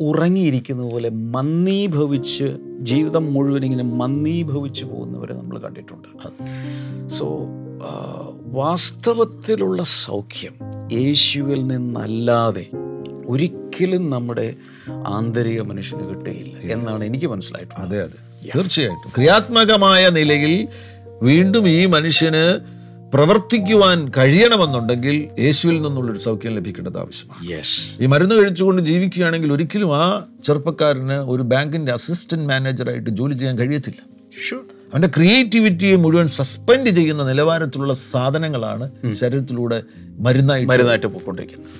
ഉറങ്ങിയിരിക്കുന്ന പോലെ മന്ദീഭവിച്ച് ജീവിതം മുഴുവൻ ഇങ്ങനെ മന്ദീഭവിച്ച് പോകുന്നവരെ നമ്മൾ കണ്ടിട്ടുണ്ട്. സോ വാസ്തവത്തിലുള്ള സൗഖ്യം യേശുവിൽ നിന്നല്ലാതെ ഒരിക്കലും നമ്മുടെ ആന്തരിക മനുഷ്യന് കിട്ടുകയില്ല എന്നാണ് എനിക്ക് മനസ്സിലായിട്ടുള്ളത്. അതെ അതെ. തീർച്ചയായിട്ടും. ക്രിയാത്മകമായ നിലയിൽ വീണ്ടും ഈ മനുഷ്യന് പ്രവർത്തിക്കുവാൻ കഴിയണമെന്നുണ്ടെങ്കിൽ യേശുവിൽ നിന്നുള്ളൊരു സൗഖ്യം ലഭിക്കേണ്ടത് ആവശ്യമാണ്. യെസ് ഈ മരുന്ന് കഴിച്ചുകൊണ്ട് ജീവിക്കുകയാണെങ്കിൽ ഒരിക്കലും ആ ചെറുപ്പക്കാരന് ഒരു ബാങ്കിന്റെ അസിസ്റ്റന്റ് മാനേജറായിട്ട് ജോലി ചെയ്യാൻ കഴിയത്തില്ല. അവന്റെ ക്രിയേറ്റിവിറ്റിയെ മുഴുവൻ സസ്പെൻഡ് ചെയ്യുന്ന നിലവാരത്തിലുള്ള സാധനങ്ങളാണ് ശരീരത്തിലൂടെ മരുന്നായി മരുന്നായിട്ട് പോയിക്കൊണ്ടിരിക്കുന്നത്.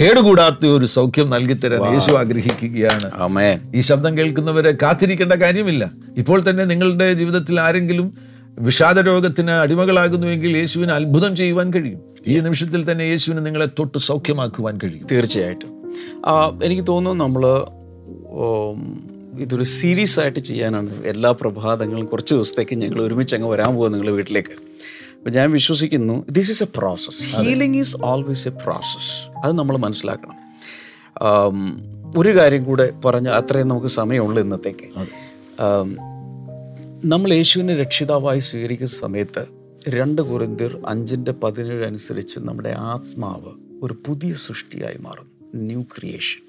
കേടുകൂടാത്ത ഒരു സൗഖ്യം നൽകിത്തരാൻ യേശു ആഗ്രഹിക്കുകയാണ്. ഈ ശബ്ദം കേൾക്കുന്നവരെ കാത്തിരിക്കേണ്ട കാര്യമില്ല. ഇപ്പോൾ തന്നെ നിങ്ങളുടെ ജീവിതത്തിൽ ആരെങ്കിലും വിഷാദ രോഗത്തിന് അടിമകളാകുന്നുവെങ്കിൽ യേശുവിന് അത്ഭുതം ചെയ്യുവാൻ കഴിയും. ഈ നിമിഷത്തിൽ തന്നെ യേശുവിന് നിങ്ങളെ തൊട്ട് സൗഖ്യമാക്കുവാൻ കഴിയും. തീർച്ചയായിട്ടും. എനിക്ക് തോന്നുന്നു നമ്മൾ ഇതൊരു സീരീസ് ആയിട്ട് ചെയ്യാനാണ്. എല്ലാ പ്രഭാതങ്ങളും കുറച്ച് ദിവസത്തേക്ക് ഞങ്ങൾ ഒരുമിച്ച് അങ്ങ് വരാൻ പോകുക നിങ്ങളുടെ വീട്ടിലേക്ക്. അപ്പം ഞാൻ വിശ്വസിക്കുന്നു this is a process healing is always a process അത് നമ്മൾ മനസ്സിലാക്കണം. ഒരു കാര്യം കൂടെ പറഞ്ഞ അത്രയും നമുക്ക് സമയമുള്ളൂ ഇന്നത്തേക്ക്. നമ്മൾ യേശുവിനെ രക്ഷിതാവായി സ്വീകരിക്കുന്ന സമയത്ത് രണ്ട് കുറിന്തിർ അഞ്ചിന്റെ പതിനേഴ് അനുസരിച്ച് നമ്മുടെ ആത്മാവ് ഒരു പുതിയ സൃഷ്ടിയായി മാറും ന്യൂ ക്രിയേഷൻ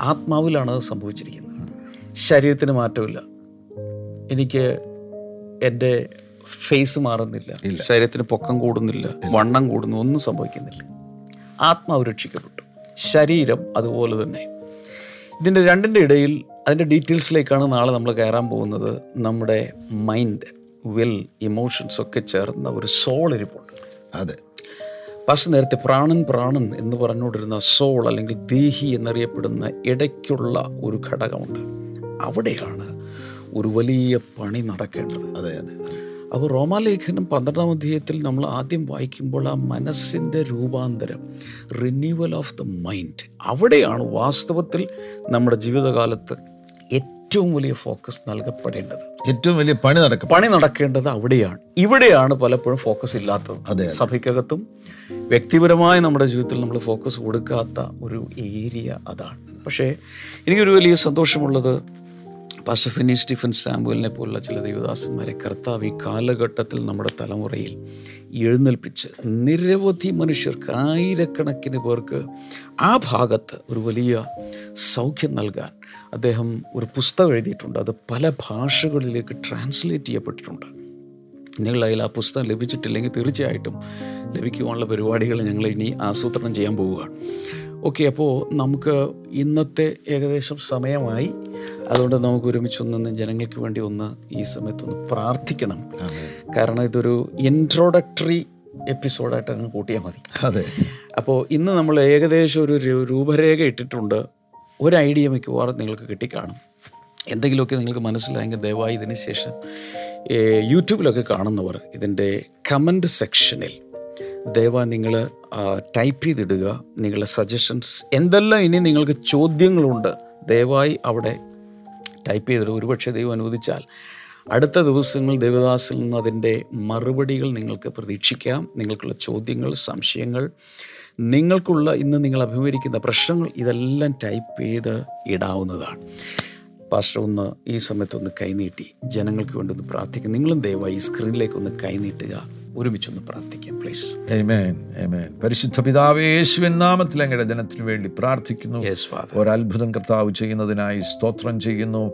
ആത്മാവിലാണ് അത് സംഭവിച്ചിരിക്കുന്നത്. ശരീരത്തിന് മാറ്റമില്ല. എനിക്ക് എന്റെ ഫേസ് മാറുന്നില്ല. ശരീരത്തിന് പൊക്കം കൂടുന്നില്ല. വണ്ണം കൂടുന്നു. ഒന്നും സംഭവിക്കുന്നില്ല. ആത്മാവ് രക്ഷിക്കപ്പെട്ടു. ശരീരം അതുപോലെ തന്നെ. ഇതിന്റെ രണ്ടിന്റെ ഇടയിൽ അതിന്റെ ഡീറ്റെയിൽസിലേക്കാണ് നാളെ നമ്മൾ കയറാൻ പോകുന്നത്. നമ്മുടെ മൈൻഡ് വിൽ ഇമോഷൻസ് ഒക്കെ ചേർന്ന ഒരു സോൾ ഇരിപ്പുണ്ട്. അതെ. പക്ഷെ നേരത്തെ പ്രാണൻ പ്രാണൻ എന്ന് പറഞ്ഞുകൊണ്ടിരുന്ന സോൾ അല്ലെങ്കിൽ ദേഹി എന്നറിയപ്പെടുന്ന ഇടയ്ക്കുള്ള ഒരു ഘടകമുണ്ട്. അവിടെയാണ് ഒരു വലിയ പണി നടക്കേണ്ടത്. അതെ അതെ. അപ്പോൾ റോമാലേഖനം പന്ത്രണ്ടാം അധ്യായത്തിൽ നമ്മൾ ആദ്യം വായിക്കുമ്പോൾ ആ മനസ്സിന്റെ രൂപാന്തരം റിന്യൂവൽ ഓഫ് ദ മൈൻഡ് അവിടെയാണ് വാസ്തവത്തിൽ നമ്മുടെ ജീവിതകാലത്ത് ഏറ്റവും വലിയ ഫോക്കസ് നൽകപ്പെടേണ്ടത്. ഏറ്റവും വലിയ പണി നടക്കും പണി നടക്കേണ്ടത് അവിടെയാണ്. ഇവിടെയാണ് പലപ്പോഴും ഫോക്കസ് ഇല്ലാത്തത്. അതെ. സഭയ്ക്കകത്തും വ്യക്തിപരമായി നമ്മുടെ ജീവിതത്തിൽ നമ്മൾ ഫോക്കസ് കൊടുക്കാത്ത ഒരു ഏരിയ അതാണ്. പക്ഷേ എനിക്കൊരു വലിയ സന്തോഷമുള്ളത് പാസ്റ്റർ ഫിനി സ്റ്റീഫൻ സാമ്പുവലിനെ പോലുള്ള ചില ദൈവദാസന്മാരെ കർത്താവ് ഈ കാലഘട്ടത്തിൽ നമ്മുടെ തലമുറയിൽ എഴുന്നേൽപ്പിച്ച് നിരവധി മനുഷ്യർക്ക് ആയിരക്കണക്കിന് പേർക്ക് ആ ഭാഗത്ത് ഒരു വലിയ സൗഖ്യം നൽകാൻ അദ്ദേഹം ഒരു പുസ്തകം എഴുതിയിട്ടുണ്ട്. അത് പല ഭാഷകളിലേക്ക് ട്രാൻസ്ലേറ്റ് ചെയ്യപ്പെട്ടിട്ടുണ്ട്. നിങ്ങൾ അതിൽ ആ പുസ്തകം ലഭിച്ചിട്ടില്ലെങ്കിൽ തീർച്ചയായിട്ടും ലഭിക്കുവാനുള്ള പരിപാടികൾ ഞങ്ങൾ ഇനി ആസൂത്രണം ചെയ്യാൻ പോവുകയാണ് ഓക്കെ അപ്പോൾ നമുക്ക് ഇന്നത്തെ ഏകദേശം സമയമായി. അതുകൊണ്ട് നമുക്ക് ഒരുമിച്ച് ഒന്ന് ജനങ്ങൾക്ക് വേണ്ടി ഒന്ന് ഈ സമയത്തൊന്ന് പ്രാർത്ഥിക്കണം. കാരണം ഇതൊരു ഇൻട്രോഡക്ടറി എപ്പിസോഡായിട്ട് അങ്ങ് കൂട്ടിയാൽ മതി. അതെ. അപ്പോൾ ഇന്ന് നമ്മൾ ഏകദേശം ഒരു രൂപരേഖ ഇട്ടിട്ടുണ്ട്. ഒരു ഐഡിയ മിക്കവാറും നിങ്ങൾക്ക് കിട്ടിക്കാണും. എന്തെങ്കിലുമൊക്കെ നിങ്ങൾക്ക് മനസ്സിലായെങ്കിൽ ദയവായി ഇതിന് ശേഷം യൂട്യൂബിലൊക്കെ കാണുന്നവർ ഇതിന്റെ കമന്റ് സെക്ഷനിൽ ദയവായി നിങ്ങൾ ടൈപ്പ് ചെയ്തിടുക. നിങ്ങളുടെ സജഷൻസ് എന്തെല്ലാം ഇനി നിങ്ങൾക്ക് ചോദ്യങ്ങളുണ്ട് ദയവായി അവിടെ ടൈപ്പ് ചെയ്തിട്ട് ഒരുപക്ഷെ ദൈവം അനുവദിച്ചാൽ അടുത്ത ദിവസങ്ങൾ ദേവദാസിൽ നിന്ന് അതിന്റെ മറുപടികൾ നിങ്ങൾക്ക് പ്രതീക്ഷിക്കാം. നിങ്ങൾക്കുള്ള ചോദ്യങ്ങൾ സംശയങ്ങൾ നിങ്ങൾക്കുള്ള ഇന്ന് നിങ്ങൾ അഭിമുഖീകരിക്കുന്ന പ്രശ്നങ്ങൾ ഇതെല്ലാം ടൈപ്പ് ചെയ്ത് ഇടാവുന്നതാണ്. പാസ്റ്റർ ഒന്ന് ഈ സമയത്തൊന്ന് കൈനീട്ടി ജനങ്ങൾക്ക് വേണ്ടി ഒന്ന് പ്രാർത്ഥിക്കും. നിങ്ങളും ദയവായി ഈ സ്ക്രീനിലേക്ക് ഒന്ന് കൈനീട്ടുക ഒരുമിച്ചൊന്ന് പ്രാർത്ഥിക്കാം പ്ലീസ്. പരിശുദ്ധ പിതാവ് യേശുവിൻ നാമത്തിൽ അങ്ങയുടെ ജനത്തിന് വേണ്ടി പ്രാർത്ഥിക്കുന്നു. ഒരത്ഭുതം കർത്താവ് ചെയ്യുന്നതിനായി സ്തോത്രം ചെയ്യുന്നു.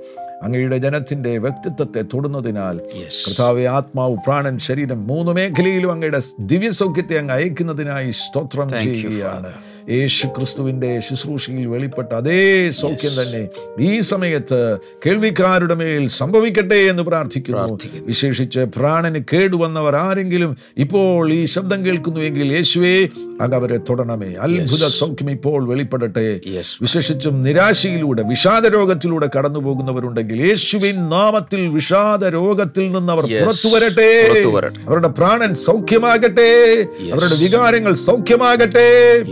അങ്ങയുടെ ജനത്തിന്റെ വ്യക്തിത്വത്തെ തൊടുന്നതിനാൽ കർത്താവ് ആത്മാവ് പ്രാണൻ ശരീരം മൂന്ന് മേഖലയിലും അങ്ങയുടെ ദിവ്യസൗഖ്യത്തെ അങ്ങ് അയക്കുന്നതിനായി സ്തോത്രം ചെയ്യുകയാണ്. യേശു ക്രിസ്തുവിന്റെ ശുശ്രൂഷയിൽ വെളിപ്പെട്ട അതേ സൗഖ്യം തന്നെ ഈ സമയത്ത് കേൾവിക്കാരുടെ മേൽ സംഭവിക്കട്ടെ എന്ന് പ്രാർത്ഥിക്കുന്നു. വിശേഷിച്ച് പ്രാണന് കേടുവന്നവർ ആരെങ്കിലും ഇപ്പോൾ ഈ ശബ്ദം കേൾക്കുന്നുവെങ്കിൽ യേശുവേ അത് അവരെ തൊടണമേ. അത്ഭുത സൗഖ്യം ഇപ്പോൾ വെളിപ്പെടട്ടെ. വിശേഷിച്ചും നിരാശയിലൂടെ വിഷാദ രോഗത്തിലൂടെ കടന്നു പോകുന്നവരുണ്ടെങ്കിൽ യേശുവിൻ നാമത്തിൽ വിഷാദ രോഗത്തിൽ നിന്ന് അവർ. പുറത്തു വരട്ടെ. അവരുടെ പ്രാണൻ സൗഖ്യമാകട്ടെ. അവരുടെ വികാരങ്ങൾ സൗഖ്യമാകട്ടെ.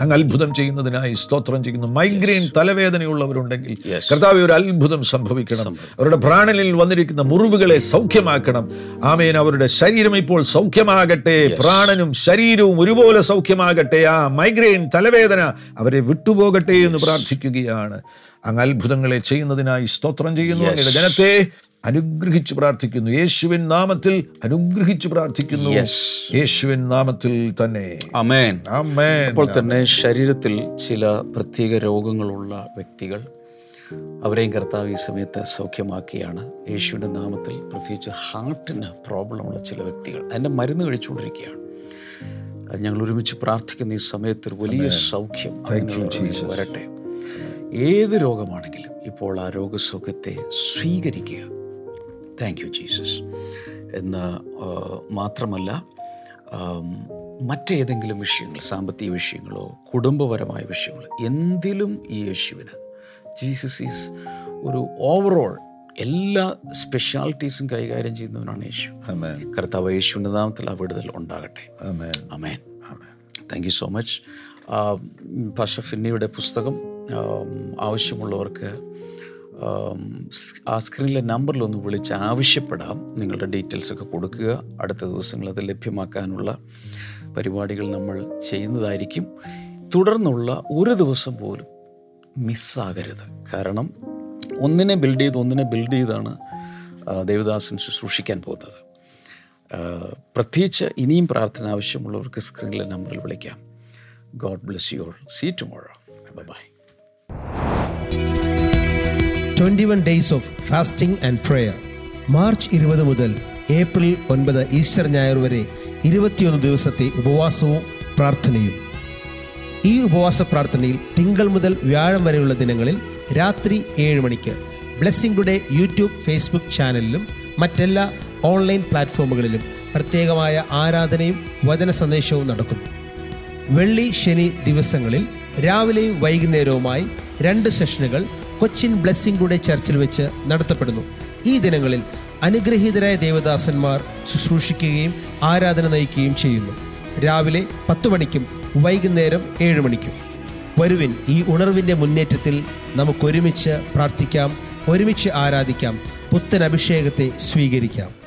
അങ്ങ് അത്ഭുതം ചെയ്യുന്നതിനായി സ്തോത്രം ചെയ്യുന്നു. മൈഗ്രെയിൻ തലവേദനയുള്ളവരുണ്ടെങ്കിൽ. കർത്താവ് ഒരു അത്ഭുതം സംഭവിക്കണം. അവരുടെ പ്രാണനിൽ വന്നിരിക്കുന്ന മുറിവുകളെ സൗഖ്യമാക്കണം. ആമേൻ. അവരുടെ ശരീരം ഇപ്പോൾ സൗഖ്യമാകട്ടെ. പ്രാണനും ശരീരവും ഒരുപോലെ സൗഖ്യമാകട്ടെ. ആ മൈഗ്രെയിൻ തലവേദന അവരെ വിട്ടുപോകട്ടെ എന്ന് പ്രാർത്ഥിക്കുകയാണ്. അങ്ങ് അത്ഭുതങ്ങളെ ചെയ്യുന്നതിനായി സ്തോത്രം ചെയ്യുന്നു. അങ്ങയുടെ ജനത്തെ അനുഗ്രഹിച്ചു പ്രാർത്ഥിക്കുന്നു. യേശുവിൻ നാമത്തിൽ അനുഗ്രഹിച്ചു പ്രാർത്ഥിക്കുന്നു. യേശുവിൻ നാമത്തിൽ തന്നെ. അപ്പോൾ തന്നെ ശരീരത്തിൽ ചില പ്രത്യേക രോഗങ്ങളുള്ള വ്യക്തികൾ അവരെയും കർത്താവ് ഈ സമയത്ത് സൗഖ്യമാക്കിയാണ്. യേശുവിന്റെ നാമത്തിൽ പ്രത്യേകിച്ച് ഹാർട്ടിന് പ്രോബ്ലമുള്ള ചില വ്യക്തികൾ. അതിന്റെ മരുന്ന് കഴിച്ചുകൊണ്ടിരിക്കുകയാണ്. ഞങ്ങൾ ഒരുമിച്ച് പ്രാർത്ഥിക്കുന്ന ഈ സമയത്ത് ഒരു വലിയ സൗഖ്യം വരട്ടെ. ഏത് രോഗമാണെങ്കിലും ഇപ്പോൾ ആ രോഗസൗഖ്യത്തെ സ്വീകരിക്കുക. താങ്ക് യു ജീസസ് എന്ന് മാത്രമല്ല മറ്റേതെങ്കിലും വിഷയങ്ങൾ സാമ്പത്തിക വിഷയങ്ങളോ കുടുംബപരമായ വിഷയങ്ങളോ എന്തിലും ഈ യേശുവിന് ജീസസ് ഈസ് ഒരു ഓവറോൾ എല്ലാ സ്പെഷ്യാലിറ്റീസും കൈകാര്യം ചെയ്യുന്നവനാണ് യേശു. കർത്താവ് യേശുവിന്റെ നാമത്തിൽ ആ വിടുതൽ ഉണ്ടാകട്ടെ. Amen thank you so much pastor ഫിന്നിയുടെ പുസ്തകം ആവശ്യമുള്ളവർക്ക് ആം, സ്ക്രീനിലെ നമ്പറിൽ ഒന്ന് വിളിച്ച് ആവശ്യപ്പെടാം. നിങ്ങളുടെ ഡീറ്റെയിൽസ് ഒക്കെ കൊടുക്കുക. അടുത്ത ദിവസങ്ങൾ അത് ലഭ്യമാക്കാനുള്ള പരിപാടികൾ നമ്മൾ ചെയ്യുന്നതായിരിക്കും. തുടർന്നുള്ള ഒരു ദിവസം പോലും മിസ്സാകരുത്. കാരണം ഒന്നിനെ ബിൽഡ് ചെയ്ത് ഒന്നിനെ ബിൽഡ് ചെയ്താണ് ദേവദാസൻ ശുശ്രൂഷിക്കാൻ പോകുന്നത്. പ്രത്യേകിച്ച് ഇനിയും പ്രാർത്ഥന ആവശ്യമുള്ളവർക്ക് സ്ക്രീനിലെ നമ്പറിൽ വിളിക്കാം. God bless you all see tomorrow bye twenty one days of fasting and prayer March ഇരുപത് മുതൽ ഏപ്രിൽ ഒൻപത് ഈസ്റ്റർ ഞായർ വരെ ഇരുപത്തിയൊന്ന് ദിവസത്തെ ഉപവാസവും പ്രാർത്ഥനയും. ഈ ഉപവാസ പ്രാർത്ഥനയിൽ തിങ്കൾ മുതൽ വ്യാഴം വരെയുള്ള ദിനങ്ങളിൽ രാത്രി ഏഴ് മണിക്ക് ബ്ലെസ്സിംഗ് ടുഡേ യൂട്യൂബ് ഫേസ്ബുക്ക് ചാനലിലും മറ്റെല്ലാ ഓൺലൈൻ പ്ലാറ്റ്ഫോമുകളിലും പ്രത്യേകമായ ആരാധനയും വചന സന്ദേശവും നടക്കുന്നു. വെള്ളി ശനി ദിവസങ്ങളിൽ രാവിലെയും വൈകുന്നേരവുമായി രണ്ട് സെഷനുകൾ കൊച്ചിൻ ബ്ലെസ്സിംഗ് ടുഡേ ചർച്ചിൽ വെച്ച് നടത്തപ്പെടുന്നു. ഈ ദിനങ്ങളിൽ അനുഗ്രഹീതരായ ദേവദാസന്മാർ ശുശ്രൂഷിക്കുകയും ആരാധന നയിക്കുകയും ചെയ്യുന്നു. രാവിലെ പത്ത് മണിക്കും വൈകുന്നേരം ഏഴ് മണിക്കും. വരുവിൻ ഈ ഉണർവിന്റെ മുന്നേറ്റത്തിൽ നമുക്കൊരുമിച്ച് പ്രാർത്ഥിക്കാം ഒരുമിച്ച് ആരാധിക്കാം പുത്തൻ അഭിഷേകത്തെ സ്വീകരിക്കാം.